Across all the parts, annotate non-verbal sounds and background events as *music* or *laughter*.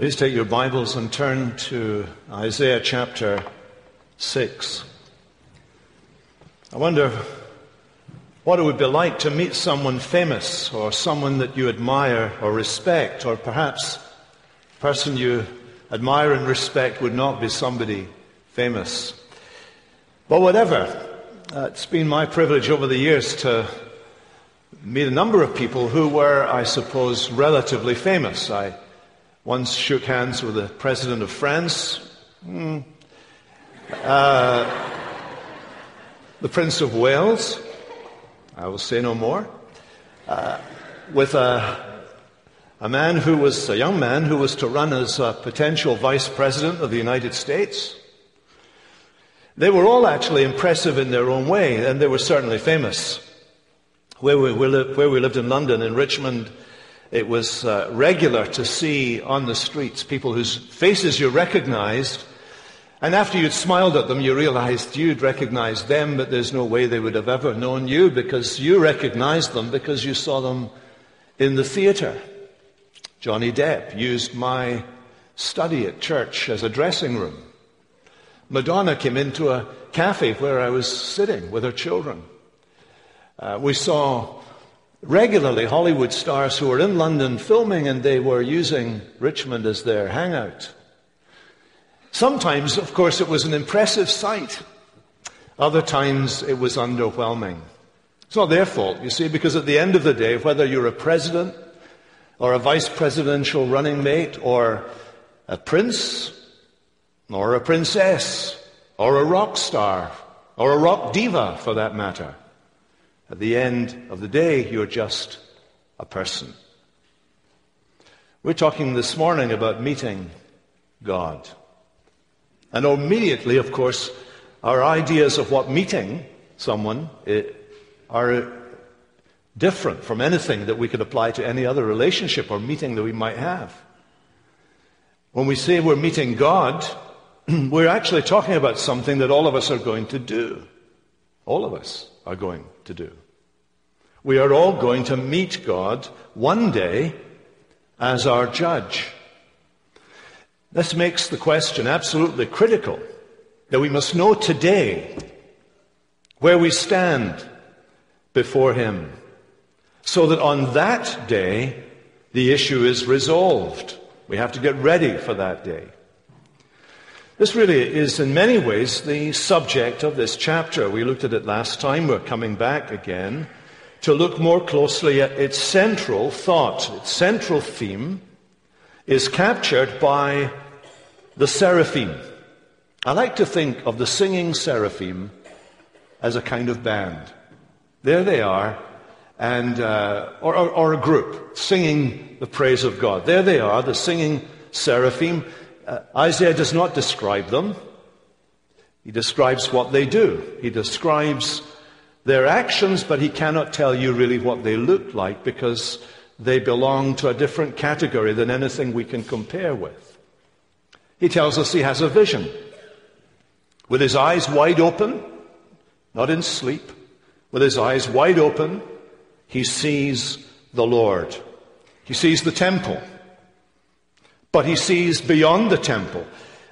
Please take your Bibles and turn to Isaiah chapter 6. I wonder what it would be like to meet someone famous or someone that you admire or respect, or perhaps a person you admire and respect would not be somebody famous. But whatever, uh, it's been my privilege over the years to meet a number of people who were, I suppose, relatively famous. I once shook hands with the president of France. Mm. Uh, the Prince of Wales. I will say no more. Uh, with a, a man who was, a young man who was to run as a potential vice president of the United States. They were all actually impressive in their own way, and they were certainly famous. Where we, where we lived in London, in Richmond, it was uh, regular to see on the streets people whose faces you recognized. And after you'd smiled at them, you realized you'd recognized them, but there's no way they would have ever known you because you recognized them because you saw them in the theater. Johnny Depp used my study at church as a dressing room. Madonna came into a cafe where I was sitting with her children. Uh, we saw regularly Hollywood stars who were in London filming and they were using Richmond as their hangout. Sometimes, of course, it was an impressive sight. Other times it was underwhelming. It's not their fault, you see, because at the end of the day, whether you're a president or a vice presidential running mate or a prince or a princess or a rock star or a rock diva for that matter, at the end of the day, you're just a person. We're talking this morning about meeting God. And immediately, of course, our ideas of what meeting someone are different from anything that we could apply to any other relationship or meeting that we might have. When we say we're meeting God, *clears throat* we're actually talking about something that all of us are going to do. All of us are going to do. We are all going to meet God one day as our judge. This makes the question absolutely critical that we must know today where we stand before Him so that on that day the issue is resolved. We have to get ready for that day. This really is, in many ways, the subject of this chapter. We looked at it last time. We're coming back again to look more closely at its central thought. Its central theme is captured by the seraphim. I like to think of the singing seraphim as a kind of band. There they are, and uh, or, or, or, a group singing the praise of God. There they are, the singing seraphim. Uh, Isaiah does not describe them. He describes what they do. He describes their actions, but he cannot tell you really what they look like because they belong to a different category than anything we can compare with. He tells us he has a vision. With his eyes wide open, not in sleep, with his eyes wide open, he sees the Lord. He sees the temple. But he sees beyond the temple,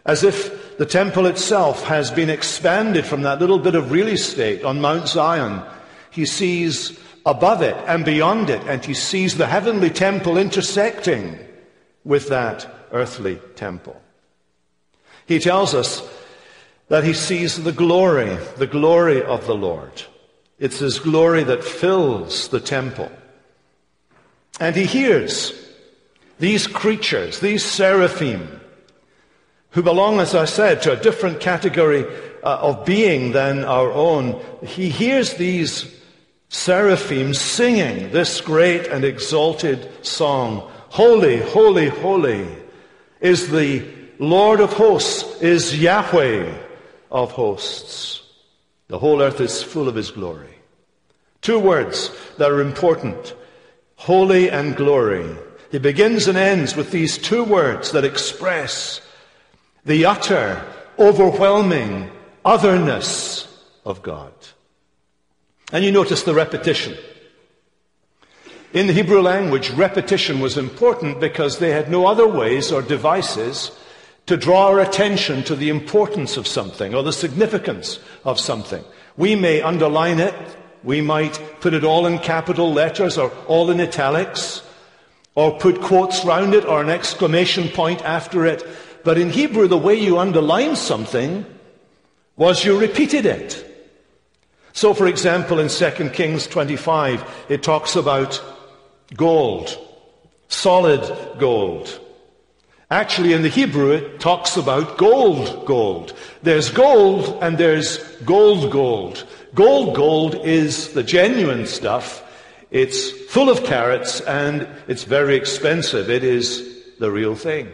as if the temple itself has been expanded from that little bit of real estate on Mount Zion. He sees above it and beyond it, and he sees the heavenly temple intersecting with that earthly temple. He tells us that he sees the glory, the glory of the Lord. It's his glory that fills the temple. And he hears these creatures, these seraphim, who belong, as I said, to a different category uh, of being than our own. He hears these seraphim singing this great and exalted song. Holy, holy, holy is the Lord of hosts, is Yahweh of hosts. The whole earth is full of his glory. Two words that are important. Holy and glory. He begins and ends with these two words that express the utter, overwhelming otherness of God. And you notice the repetition. In the Hebrew language, repetition was important because they had no other ways or devices to draw our attention to the importance of something or the significance of something. We may underline it, we might put it all in capital letters or all in italics, or put quotes round it or an exclamation point after it. But in Hebrew, the way you underline something was you repeated it. So, for example, in 2 Kings 25, it talks about gold, solid gold. Actually, in the Hebrew, it talks about gold, gold. There's gold and there's gold, gold. Gold, gold is the genuine stuff. It's full of carats and it's very expensive. It is the real thing.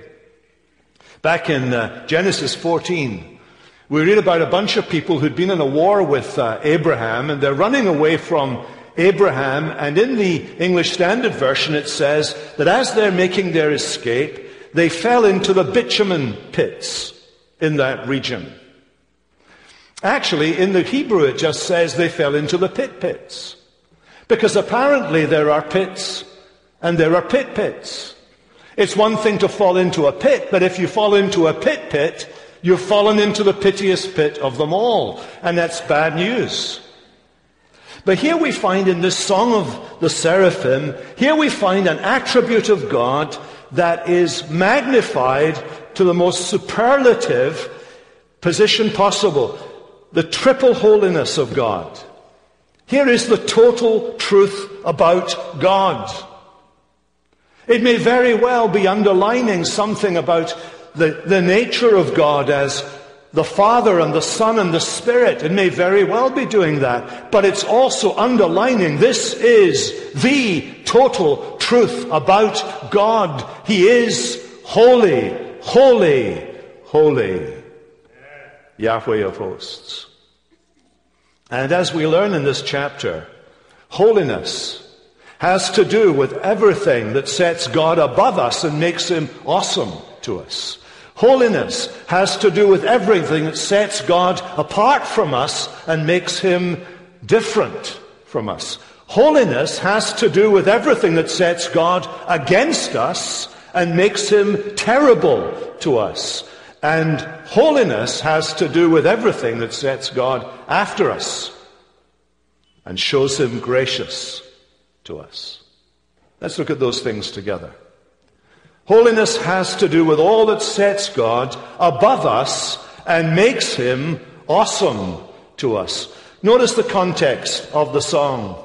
Back in uh, Genesis 14, we read about a bunch of people who'd been in a war with uh, Abraham and they're running away from Abraham. And in the English Standard Version, it says that as they're making their escape, they fell into the bitumen pits in that region. Actually, in the Hebrew, it just says they fell into the pit pits. Because apparently there are pits and there are pit pits. It's one thing to fall into a pit, but if you fall into a pit pit, you've fallen into the pitiest pit of them all. And that's bad news. But here we find in this Song of the Seraphim, here we find an attribute of God that is magnified to the most superlative position possible. The triple holiness of God. Here is the total truth about God. It may very well be underlining something about the, the nature of God as the Father and the Son and the Spirit. It may very well be doing that, but it's also underlining this is the total truth about God. He is holy, holy, holy. Yahweh of hosts. And as we learn in this chapter, holiness has to do with everything that sets God above us and makes him awesome to us. Holiness has to do with everything that sets God apart from us and makes him different from us. Holiness has to do with everything that sets God against us and makes him terrible to us. And holiness has to do with everything that sets God after us and shows him gracious to us. Let's look at those things together. Holiness has to do with all that sets God above us and makes him awesome to us. Notice the context of the song.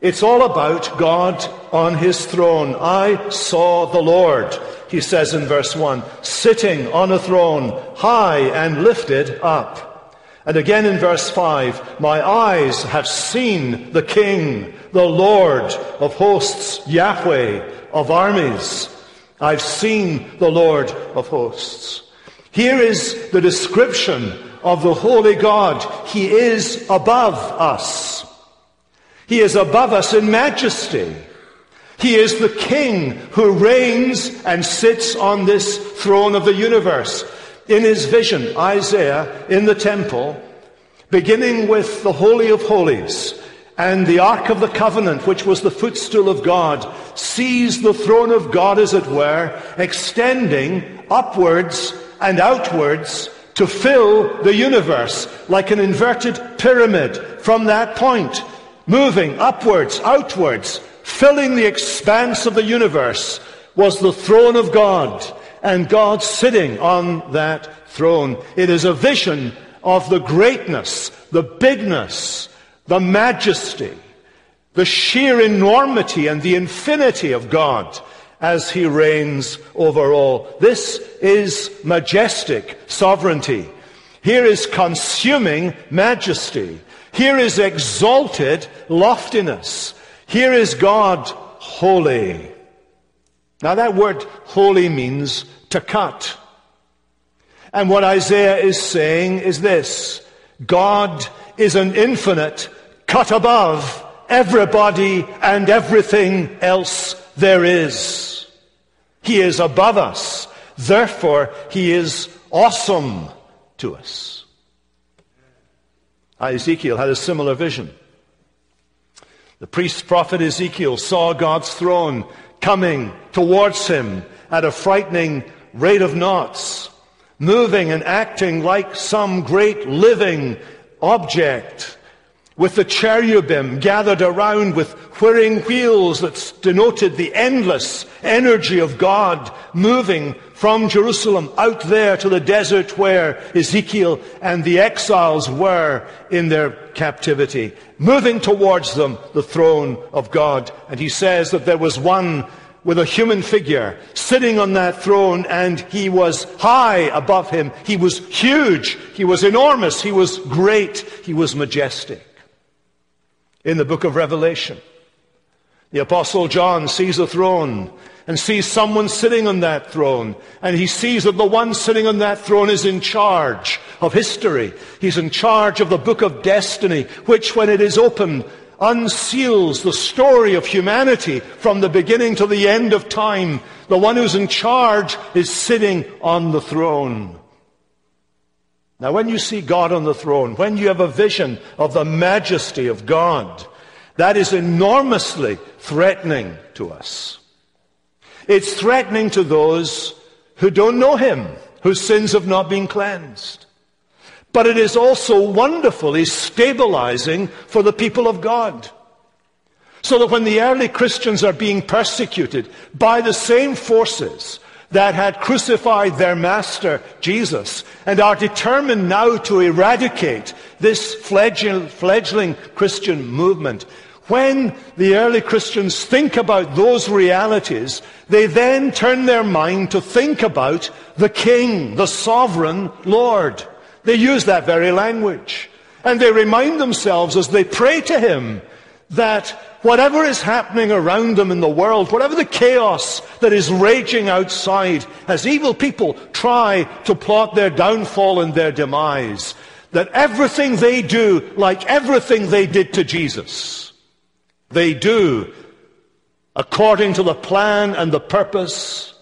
It's all about God on his throne. I saw the Lord, he says in verse 1, sitting on a throne, high and lifted up. And again in verse 5, my eyes have seen the King, the Lord of hosts, Yahweh of armies. I've seen the Lord of hosts. Here is the description of the Holy God. He is above us. He is above us in majesty. He is the King who reigns and sits on this throne of the universe. In his vision, Isaiah, in the temple, beginning with the Holy of Holies, and the Ark of the Covenant, which was the footstool of God, sees the throne of God, as it were, extending upwards and outwards to fill the universe like an inverted pyramid from that point, moving upwards, outwards, filling the expanse of the universe was the throne of God and God sitting on that throne. It is a vision of the greatness, the bigness, the majesty, the sheer enormity and the infinity of God as he reigns over all. This is majestic sovereignty. Here is consuming majesty. Here is exalted loftiness. Here is God holy. Now that word holy means to cut. And what Isaiah is saying is this. God is an infinite cut above everybody and everything else there is. He is above us. Therefore, he is awesome to us. Ezekiel had a similar vision. The priest prophet Ezekiel saw God's throne coming towards him at a frightening rate of knots, moving and acting like some great living object with the cherubim gathered around with whirring wheels that denoted the endless energy of God moving from Jerusalem out there to the desert where Ezekiel and the exiles were in their captivity, moving towards them the throne of God. And he says that there was one with a human figure sitting on that throne and he was high above him. He was huge. He was enormous. He was great. He was majestic. In the book of Revelation, the apostle John sees a throne and sees someone sitting on that throne. And he sees that the one sitting on that throne is in charge of history. He's in charge of the book of destiny, which when it is opened, unseals the story of humanity from the beginning to the end of time. The one who's in charge is sitting on the throne. Now, when you see God on the throne, when you have a vision of the majesty of God, that is enormously threatening to us. It's threatening to those who don't know Him, whose sins have not been cleansed. But it is also wonderfully stabilizing for the people of God. So that when the early Christians are being persecuted by the same forces that had crucified their master, Jesus, and are determined now to eradicate this fledgling Christian movement, when the early Christians think about those realities, they then turn their mind to think about the King, the sovereign Lord. They use that very language. And they remind themselves as they pray to Him that whatever is happening around them in the world, whatever the chaos that is raging outside as evil people try to plot their downfall and their demise, that everything they do, like everything they did to Jesus, they do according to the plan and the purpose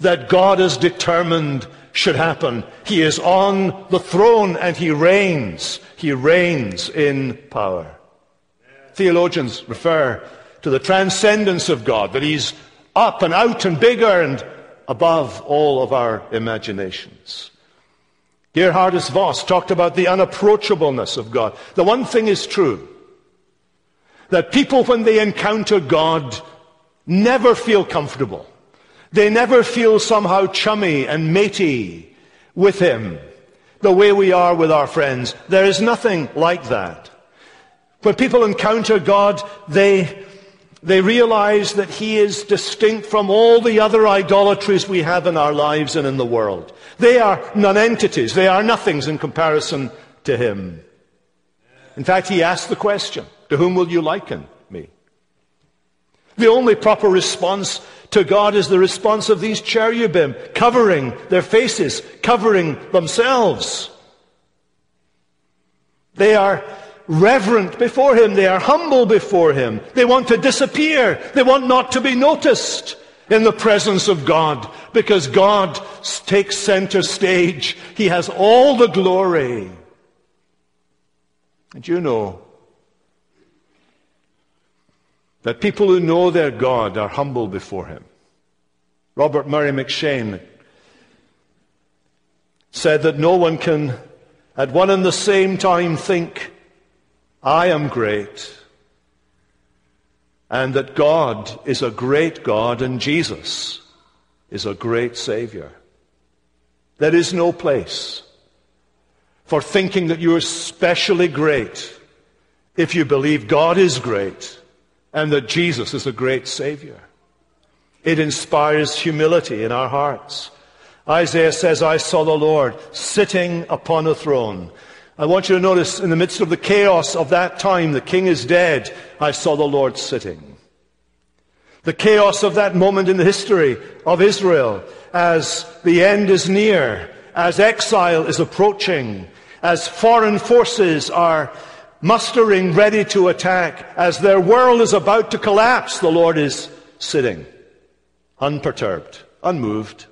that God has determined should happen. He is on the throne and he reigns. He reigns in power. Theologians refer to the transcendence of God, that he's up and out and bigger and above all of our imaginations. Geerhardus Vos talked about the unapproachableness of God. The one thing is true that people, when they encounter God, never feel comfortable. They never feel somehow chummy and matey with Him the way we are with our friends. There is nothing like that. When people encounter God, they, they realize that He is distinct from all the other idolatries we have in our lives and in the world. They are nonentities. They are nothings in comparison to Him. In fact, He asked the question, to whom will you liken me? The only proper response to God is the response of these cherubim, covering their faces, covering themselves. They are reverent before Him. They are humble before Him. They want to disappear. They want not to be noticed in the presence of God because God takes center stage. He has all the glory. And you know, that people who know their God are humble before Him. Robert Murray M'Cheyne said that no one can at one and the same time think, I am great, and that God is a great God and Jesus is a great Savior. There is no place for thinking that you are specially great if you believe God is great and that Jesus is a great Savior. It inspires humility in our hearts. Isaiah says, I saw the Lord sitting upon a throne. I want you to notice in the midst of the chaos of that time, the king is dead. I saw the Lord sitting. The chaos of that moment in the history of Israel as the end is near, as exile is approaching, as foreign forces are mustering ready to attack. As their world is about to collapse, the Lord is sitting, unperturbed, unmoved.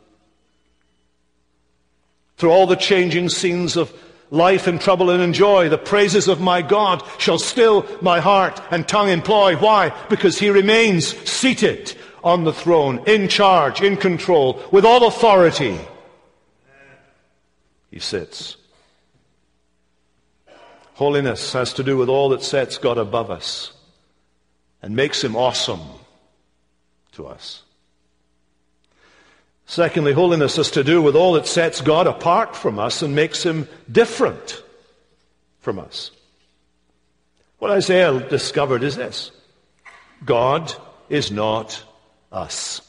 Through all the changing scenes of life in trouble and in joy. The praises of my God shall still my heart and tongue employ. Why? Because he remains seated on the throne, in charge, in control, with all authority. He sits. Holiness has to do with all that sets God above us and makes him awesome to us. Secondly, holiness has to do with all that sets God apart from us and makes him different from us. What Isaiah discovered is this God is not us.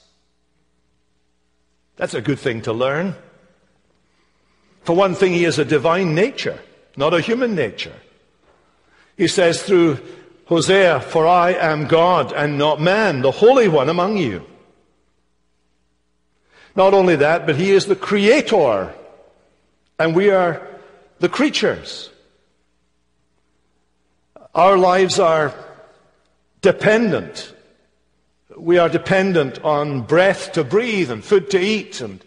That's a good thing to learn. For one thing, he is a divine nature, not a human nature. He says through Hosea, For I am God and not man, the Holy One among you. Not only that, but He is the Creator, and we are the creatures. Our lives are dependent. We are dependent on breath to breathe and food to eat and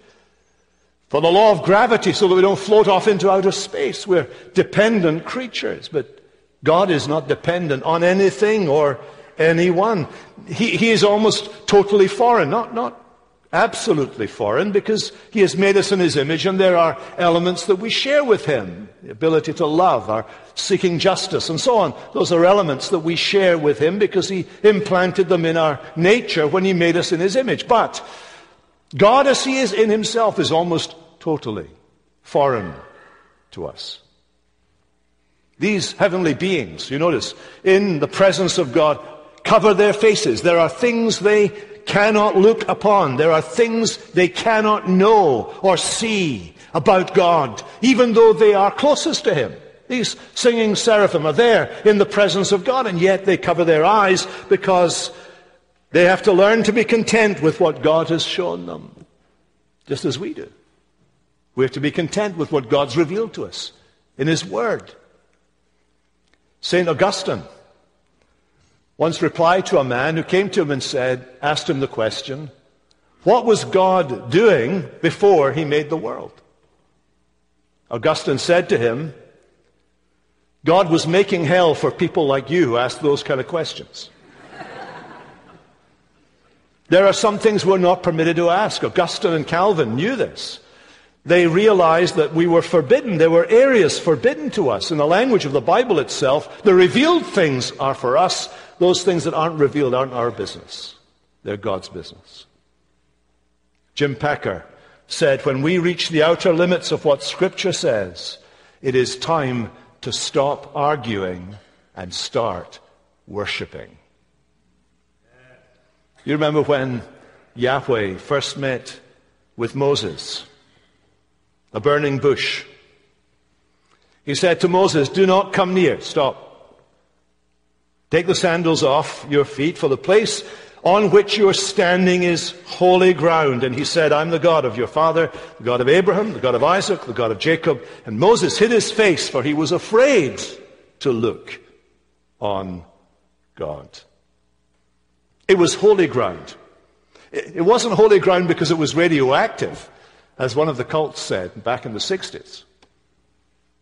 for the law of gravity so that we don't float off into outer space. We're dependent creatures, but God is not dependent on anything or anyone. He, he is almost totally foreign, not, not absolutely foreign because he has made us in his image and there are elements that we share with him. The ability to love, our seeking justice and so on. Those are elements that we share with him because he implanted them in our nature when he made us in his image. But God as he is in himself is almost totally foreign to us. These heavenly beings, you notice, in the presence of God, cover their faces. There are things they cannot look upon. There are things they cannot know or see about God, even though they are closest to Him. These singing seraphim are there in the presence of God, and yet they cover their eyes because they have to learn to be content with what God has shown them, just as we do. We have to be content with what God's revealed to us in His Word. St. Augustine once replied to a man who came to him and said, asked him the question, what was God doing before he made the world? Augustine said to him, God was making hell for people like you who ask those kind of questions. *laughs* there are some things we're not permitted to ask. Augustine and Calvin knew this. They realized that we were forbidden. There were areas forbidden to us. In the language of the Bible itself, the revealed things are for us, those things that aren't revealed aren't our business. They're God's business. Jim Packer said, when we reach the outer limits of what Scripture says, it is time to stop arguing and start worshipping. You remember when Yahweh first met with Moses, a burning bush. He said to Moses, Do not come near. Stop. Take the sandals off your feet, for the place on which you are standing is holy ground. And he said, I'm the God of your father, the God of Abraham, the God of Isaac, the God of Jacob. And Moses hid his face, for he was afraid to look on God. It was holy ground. It wasn't holy ground because it was radioactive, as one of the cults said back in the 60s,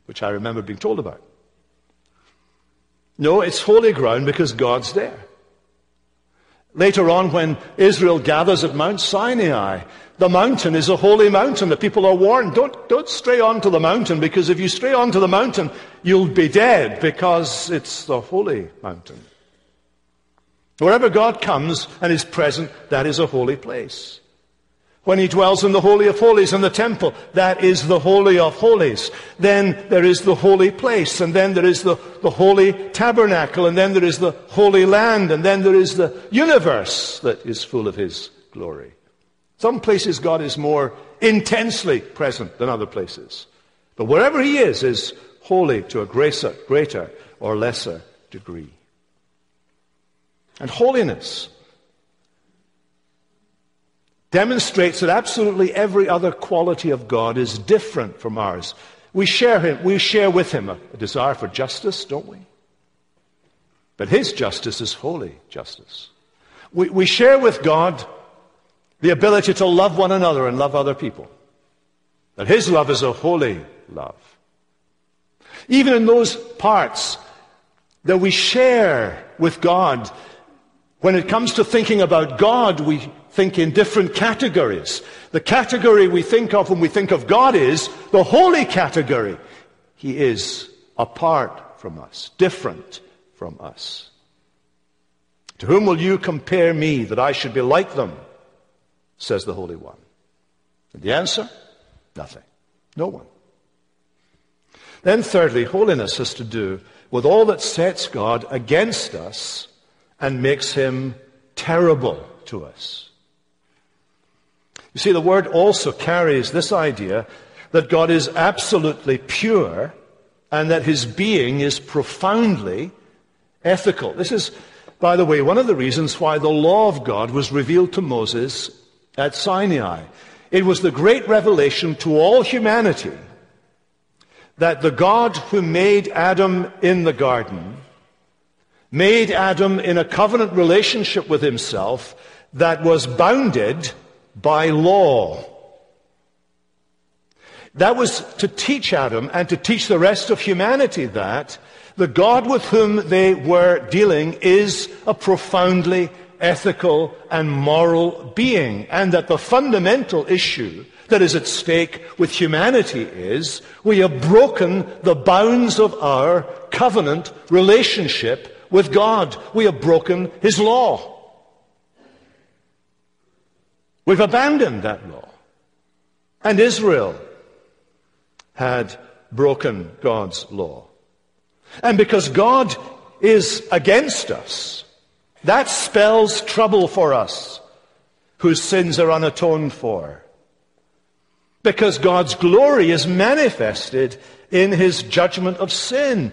which I remember being told about. No, it's holy ground because God's there. Later on, when Israel gathers at Mount Sinai, the mountain is a holy mountain. The people are warned, don't, don't stray onto the mountain because if you stray onto the mountain, you'll be dead because it's the holy mountain. Wherever God comes and is present, that is a holy place when he dwells in the Holy of Holies in the temple. That is the Holy of Holies. Then there is the holy place, and then there is the, the holy tabernacle, and then there is the holy land, and then there is the universe that is full of his glory. Some places God is more intensely present than other places. But wherever he is, is holy to a greater, greater or lesser degree. And holiness demonstrates that absolutely every other quality of God is different from ours. We share him, we share with him a, a desire for justice, don't we? But his justice is holy justice. We, we share with God the ability to love one another and love other people. That his love is a holy love. Even in those parts that we share with God, when it comes to thinking about God, we think in different categories. The category we think of when we think of God is the holy category. He is apart from us, different from us. To whom will you compare me that I should be like them? says the Holy One. And the answer? Nothing. No one. Then, thirdly, holiness has to do with all that sets God against us and makes him terrible to us. You see, the word also carries this idea that God is absolutely pure and that his being is profoundly ethical. This is, by the way, one of the reasons why the law of God was revealed to Moses at Sinai. It was the great revelation to all humanity that the God who made Adam in the garden made Adam in a covenant relationship with himself that was bounded by law. That was to teach Adam and to teach the rest of humanity that the God with whom they were dealing is a profoundly ethical and moral being, and that the fundamental issue that is at stake with humanity is we have broken the bounds of our covenant relationship with God. We have broken His law. We've abandoned that law. And Israel had broken God's law. And because God is against us, that spells trouble for us whose sins are unatoned for. Because God's glory is manifested in his judgment of sin.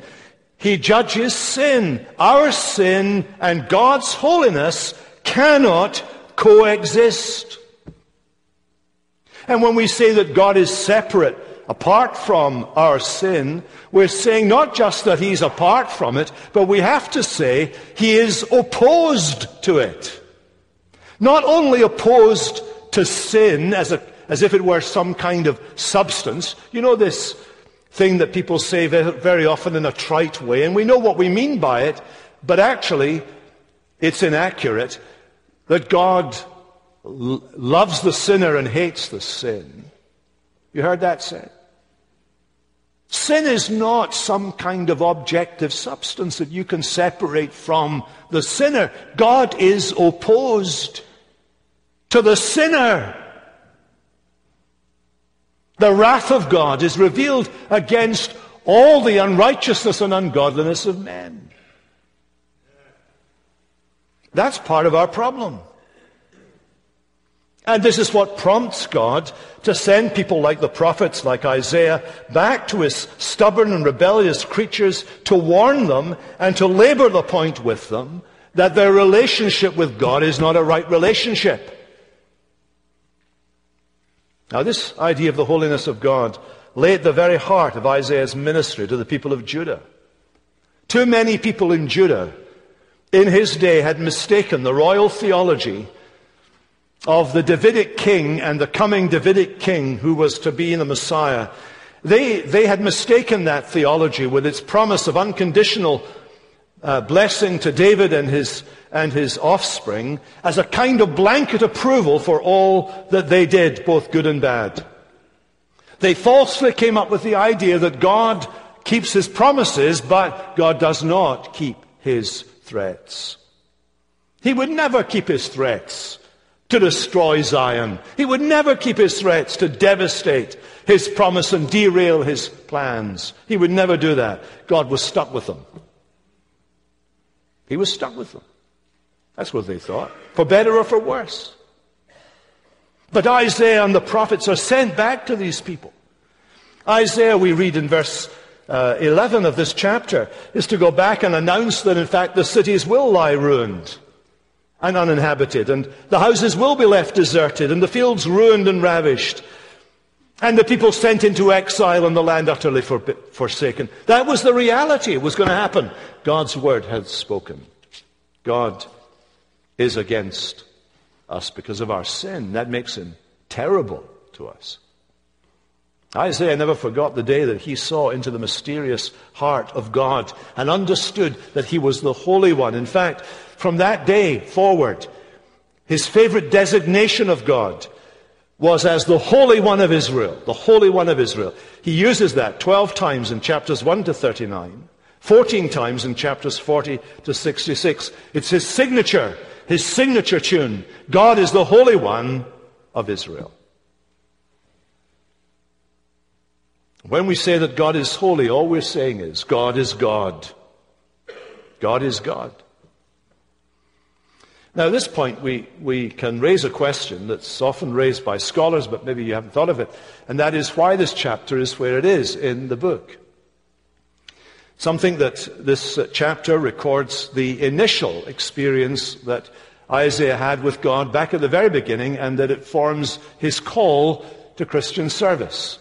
He judges sin. Our sin and God's holiness cannot coexist. And when we say that God is separate, apart from our sin, we're saying not just that he's apart from it, but we have to say he is opposed to it. Not only opposed to sin as, a, as if it were some kind of substance. You know this thing that people say very often in a trite way, and we know what we mean by it, but actually it's inaccurate that God loves the sinner and hates the sin. You heard that said? Sin is not some kind of objective substance that you can separate from the sinner. God is opposed to the sinner. The wrath of God is revealed against all the unrighteousness and ungodliness of men. That's part of our problem. And this is what prompts God to send people like the prophets, like Isaiah, back to his stubborn and rebellious creatures to warn them and to labor the point with them that their relationship with God is not a right relationship. Now, this idea of the holiness of God lay at the very heart of Isaiah's ministry to the people of Judah. Too many people in Judah in his day had mistaken the royal theology of the Davidic king and the coming Davidic king who was to be the Messiah, they, they had mistaken that theology with its promise of unconditional uh, blessing to David and his, and his offspring as a kind of blanket approval for all that they did, both good and bad. They falsely came up with the idea that God keeps his promises, but God does not keep his threats. He would never keep his threats to destroy Zion. He would never keep his threats to devastate his promise and derail his plans. He would never do that. God was stuck with them. He was stuck with them. That's what they thought, for better or for worse. But Isaiah and the prophets are sent back to these people. Isaiah, we read in verse uh, 11 of this chapter, is to go back and announce that in fact the cities will lie ruined and uninhabited, and the houses will be left deserted, and the fields ruined and ravished, and the people sent into exile, and the land utterly forsaken. That was the reality. It was going to happen. God's word had spoken. God is against us because of our sin. That makes him terrible to us. Isaiah never forgot the day that he saw into the mysterious heart of God and understood that he was the Holy One. In fact, from that day forward, his favorite designation of God was as the Holy One of Israel. The Holy One of Israel. He uses that 12 times in chapters 1 to 39, 14 times in chapters 40 to 66. It's his signature, his signature tune. God is the Holy One of Israel. When we say that God is holy, all we're saying is God is God. God is God. Now, at this point, we, we can raise a question that's often raised by scholars, but maybe you haven't thought of it, and that is why this chapter is where it is in the book. Something that this chapter records the initial experience that Isaiah had with God back at the very beginning, and that it forms his call to Christian service.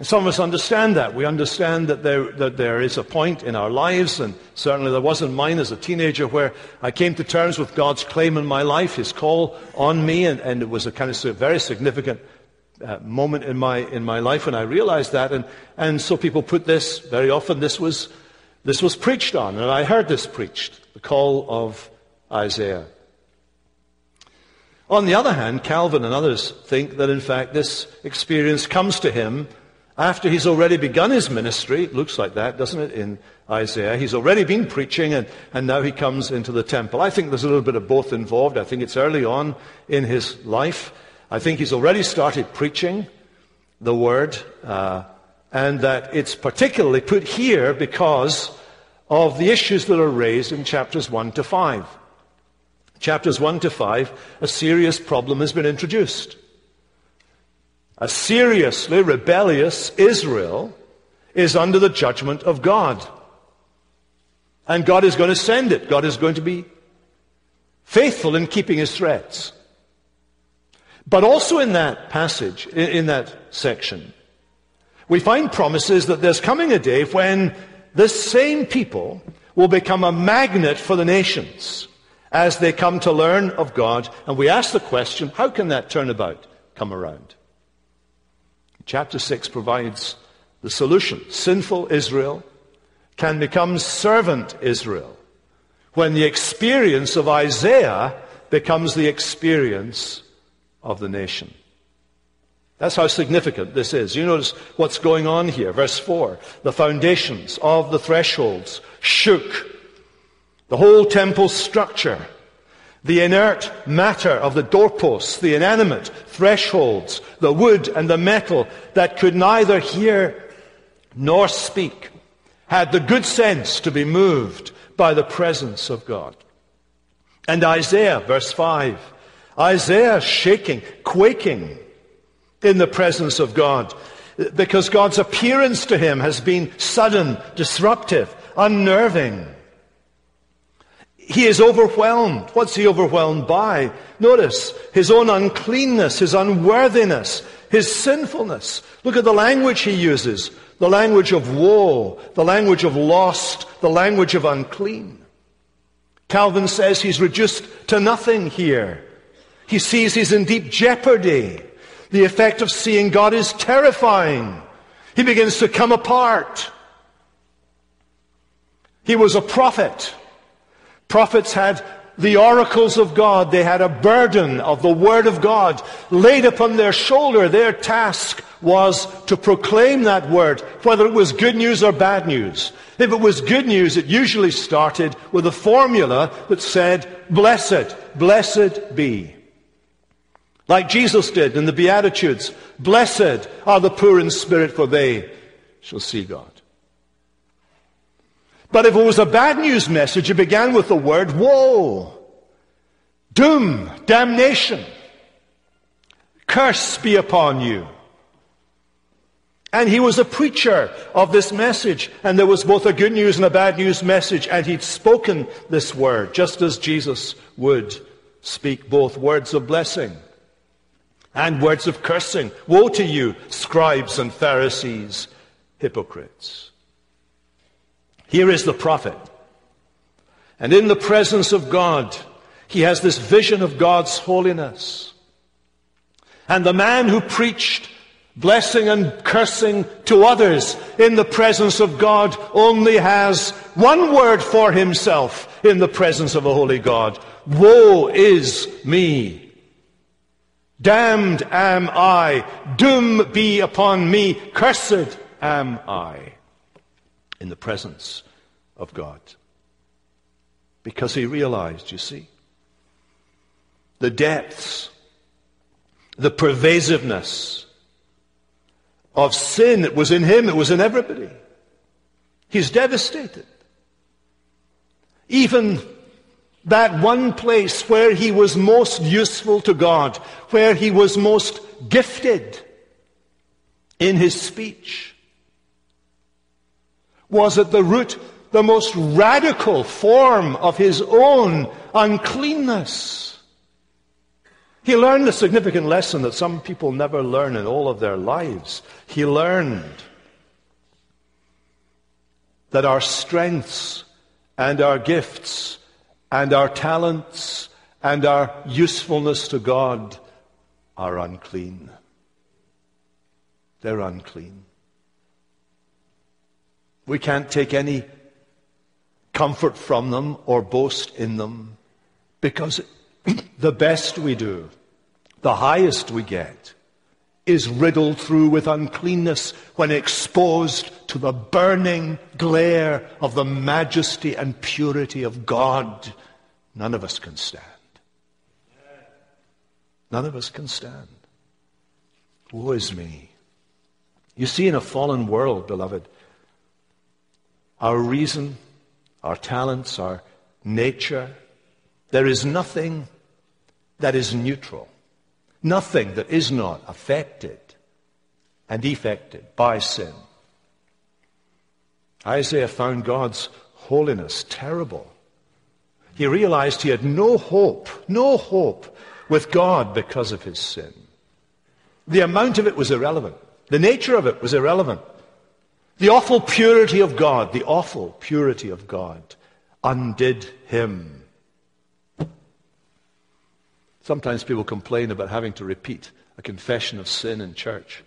Some of us understand that. We understand that there, that there is a point in our lives, and certainly there was in mine as a teenager, where I came to terms with God's claim in my life, His call on me, and, and it was a kind of very significant uh, moment in my, in my life when I realized that. And, and so people put this, very often this was, this was preached on, and I heard this preached, the call of Isaiah. On the other hand, Calvin and others think that in fact this experience comes to him after he's already begun his ministry, it looks like that, doesn't it, in Isaiah? He's already been preaching and, and now he comes into the temple. I think there's a little bit of both involved. I think it's early on in his life. I think he's already started preaching the word, uh, and that it's particularly put here because of the issues that are raised in chapters 1 to 5. Chapters 1 to 5, a serious problem has been introduced. A seriously rebellious Israel is under the judgment of God. And God is going to send it. God is going to be faithful in keeping his threats. But also in that passage, in that section, we find promises that there's coming a day when this same people will become a magnet for the nations as they come to learn of God. And we ask the question, how can that turn about, come around? Chapter 6 provides the solution. Sinful Israel can become servant Israel when the experience of Isaiah becomes the experience of the nation. That's how significant this is. You notice what's going on here. Verse 4 The foundations of the thresholds shook. The whole temple structure the inert matter of the doorposts, the inanimate thresholds, the wood and the metal that could neither hear nor speak, had the good sense to be moved by the presence of God. And Isaiah, verse 5, Isaiah shaking, quaking in the presence of God, because God's appearance to him has been sudden, disruptive, unnerving. He is overwhelmed. What's he overwhelmed by? Notice his own uncleanness, his unworthiness, his sinfulness. Look at the language he uses. The language of woe, the language of lost, the language of unclean. Calvin says he's reduced to nothing here. He sees he's in deep jeopardy. The effect of seeing God is terrifying. He begins to come apart. He was a prophet. Prophets had the oracles of God. They had a burden of the Word of God laid upon their shoulder. Their task was to proclaim that Word, whether it was good news or bad news. If it was good news, it usually started with a formula that said, Blessed, blessed be. Like Jesus did in the Beatitudes, Blessed are the poor in spirit, for they shall see God. But if it was a bad news message, it began with the word woe, doom, damnation, curse be upon you. And he was a preacher of this message. And there was both a good news and a bad news message. And he'd spoken this word, just as Jesus would speak both words of blessing and words of cursing. Woe to you, scribes and Pharisees, hypocrites. Here is the prophet. And in the presence of God, he has this vision of God's holiness. And the man who preached blessing and cursing to others in the presence of God, only has one word for himself in the presence of a holy God. Woe is me. Damned am I. Doom be upon me. Cursed am I. In the presence of God. Because he realized, you see, the depths, the pervasiveness of sin. It was in him, it was in everybody. He's devastated. Even that one place where he was most useful to God, where he was most gifted in his speech, was at the root the most radical form of his own uncleanness. He learned a significant lesson that some people never learn in all of their lives. He learned that our strengths and our gifts and our talents and our usefulness to God are unclean. They're unclean. We can't take any comfort from them or boast in them because the best we do the highest we get is riddled through with uncleanness when exposed to the burning glare of the majesty and purity of God. None of us can stand. None of us can stand. Woe is me. You see, in a fallen world, beloved, our reason, our talents, our nature, there is nothing that is neutral. Nothing that is not affected and effected by sin. Isaiah found God's holiness terrible. He realized he had no hope, no hope with God because of his sin. The amount of it was irrelevant. The nature of it was irrelevant. The awful purity of God, the awful purity of God undid him Sometimes people complain about having to repeat a confession of sin in church.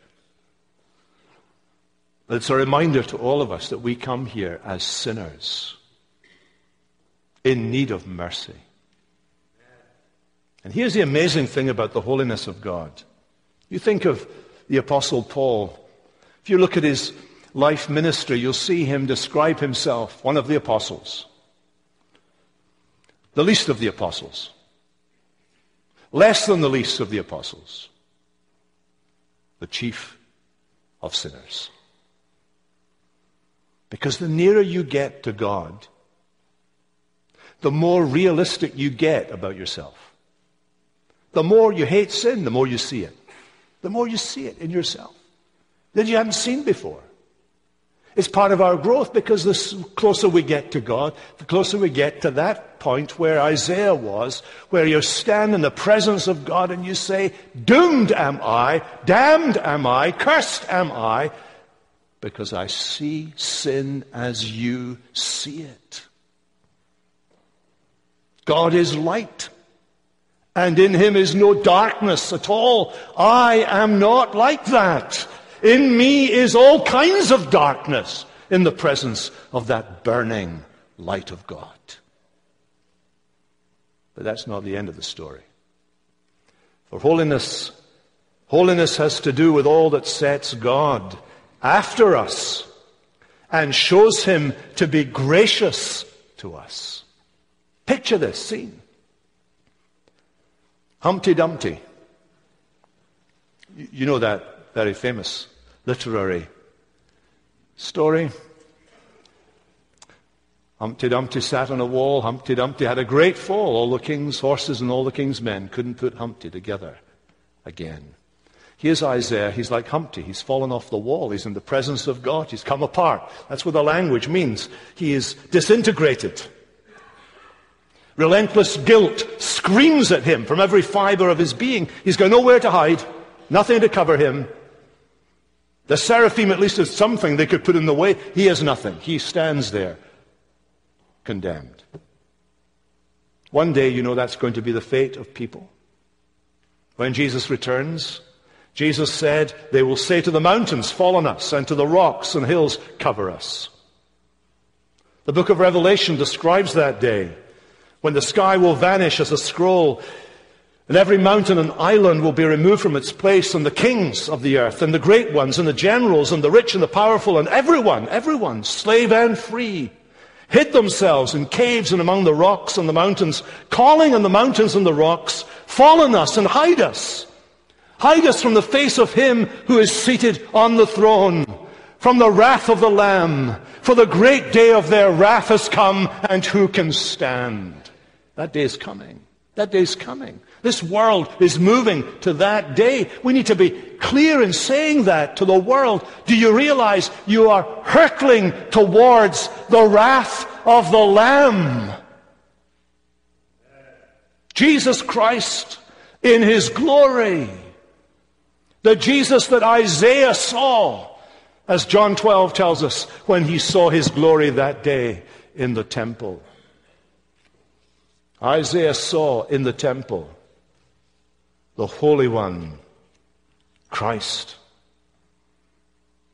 But it's a reminder to all of us that we come here as sinners in need of mercy. And here's the amazing thing about the holiness of God. You think of the Apostle Paul. If you look at his life ministry, you'll see him describe himself, one of the apostles, the least of the apostles less than the least of the apostles, the chief of sinners. Because the nearer you get to God, the more realistic you get about yourself. The more you hate sin, the more you see it. The more you see it in yourself that you haven't seen before. It's part of our growth because the closer we get to God, the closer we get to that point where Isaiah was, where you stand in the presence of God and you say, Doomed am I, damned am I, cursed am I, because I see sin as you see it. God is light, and in him is no darkness at all. I am not like that. In me is all kinds of darkness in the presence of that burning light of God. But that's not the end of the story. For holiness, holiness has to do with all that sets God after us and shows him to be gracious to us. Picture this scene. Humpty Dumpty. You know that very famous literary story. Humpty Dumpty sat on a wall. Humpty Dumpty had a great fall. All the king's horses and all the king's men couldn't put Humpty together again. Here's Isaiah. He's like Humpty. He's fallen off the wall. He's in the presence of God. He's come apart. That's what the language means. He is disintegrated. Relentless guilt screams at him from every fiber of his being. He's got nowhere to hide, nothing to cover him. The seraphim at least has something they could put in the way. He has nothing. He stands there condemned. One day, you know, that's going to be the fate of people. When Jesus returns, Jesus said, They will say to the mountains, Fall on us, and to the rocks and hills, Cover us. The book of Revelation describes that day when the sky will vanish as a scroll, and every mountain and island will be removed from its place, and the kings of the earth, and the great ones, and the generals, and the rich and the powerful, and everyone, everyone, slave and free, hid themselves in caves and among the rocks and the mountains, calling on the mountains and the rocks, Fall on us and hide us. Hide us from the face of him who is seated on the throne, from the wrath of the Lamb. For the great day of their wrath has come, and who can stand? That day is coming. That day is coming. This world is moving to that day. We need to be clear in saying that to the world. Do you realize you are hurtling towards the wrath of the Lamb? Jesus Christ in his glory. The Jesus that Isaiah saw, as John 12 tells us, when he saw his glory that day in the temple. Isaiah saw in the temple the Holy One, Christ.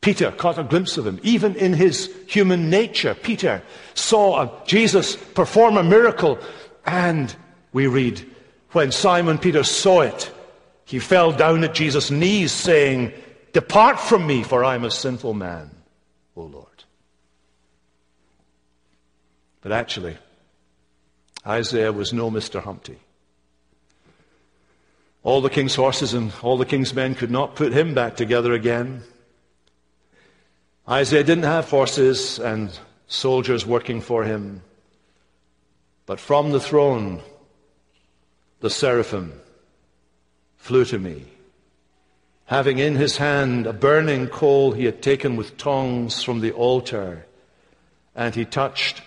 Peter caught a glimpse of him. Even in his human nature, Peter saw Jesus perform a miracle and we read, when Simon Peter saw it, he fell down at Jesus' knees, saying, Depart from me, for I am a sinful man, O Lord. But actually, Isaiah was no Mr. Humpty. All the king's horses and all the king's men could not put him back together again. Isaiah didn't have horses and soldiers working for him. But from the throne, the seraphim flew to me, having in his hand a burning coal he had taken with tongs from the altar, and he touched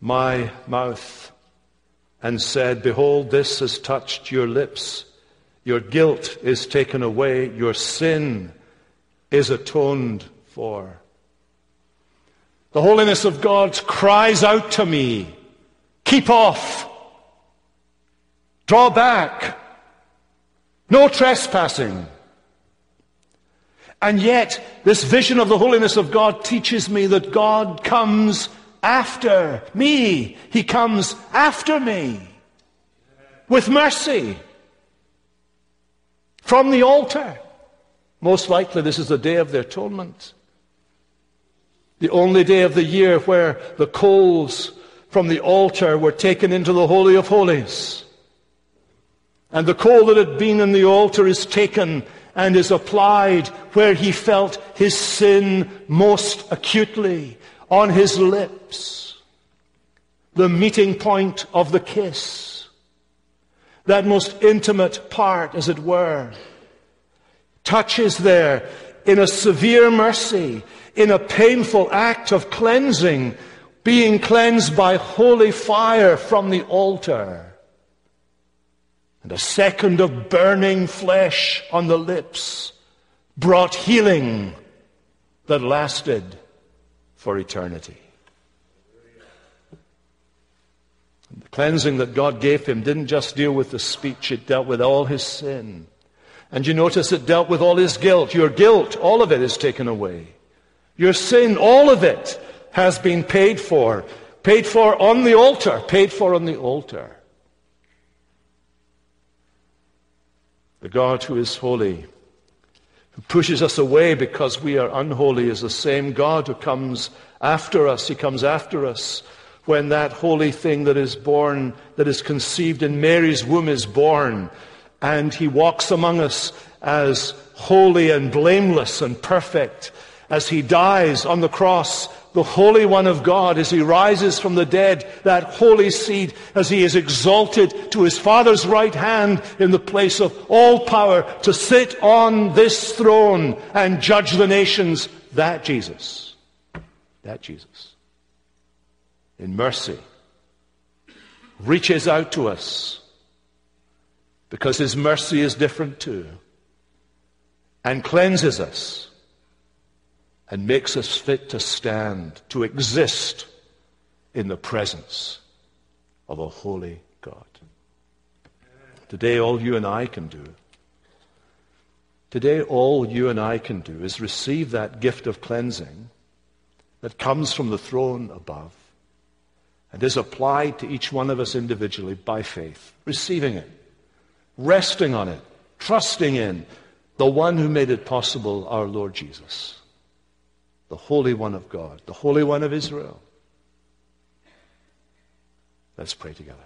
my mouth and said, Behold, this has touched your lips. Your guilt is taken away. Your sin is atoned for. The holiness of God cries out to me, Keep off. Draw back. No trespassing. And yet, this vision of the holiness of God teaches me that God comes after me. He comes after me with mercy from the altar. Most likely, this is the day of the atonement. The only day of the year where the coals from the altar were taken into the Holy of Holies. And the coal that had been in the altar is taken and is applied where he felt his sin most acutely, on his lips. The meeting point of the kiss. That most intimate part, as it were. Touches there in a severe mercy, in a painful act of cleansing, being cleansed by holy fire from the altar and a second of burning flesh on the lips brought healing that lasted for eternity. And the cleansing that God gave him didn't just deal with the speech, it dealt with all his sin. And you notice it dealt with all his guilt. Your guilt, all of it is taken away. Your sin, all of it has been paid for. Paid for on the altar. Paid for on the altar. The God who is holy, who pushes us away because we are unholy, is the same God who comes after us. He comes after us when that holy thing that is born, that is conceived in Mary's womb, is born. And he walks among us as holy and blameless and perfect as he dies on the cross the Holy One of God as he rises from the dead, that holy seed as he is exalted to his Father's right hand in the place of all power to sit on this throne and judge the nations. That Jesus. That Jesus. In mercy reaches out to us because his mercy is different too and cleanses us and makes us fit to stand, to exist in the presence of a holy God. Today, all you and I can do Today, all you and I can do is receive that gift of cleansing that comes from the throne above and is applied to each one of us individually by faith, receiving it, resting on it, trusting in the one who made it possible, our Lord Jesus, the Holy One of God, the Holy One of Israel. Let's pray together.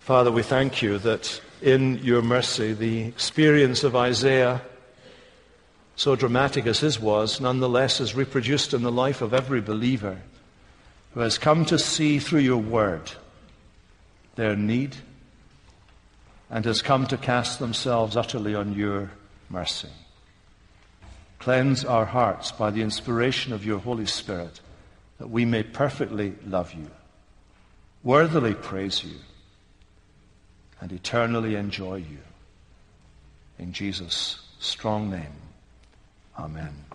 Father, we thank you that in your mercy, the experience of Isaiah, so dramatic as his was, nonetheless is reproduced in the life of every believer who has come to see through your word their need and has come to cast themselves utterly on your mercy. Cleanse our hearts by the inspiration of your Holy Spirit that we may perfectly love you, worthily praise you, and eternally enjoy you. In Jesus' strong name, amen.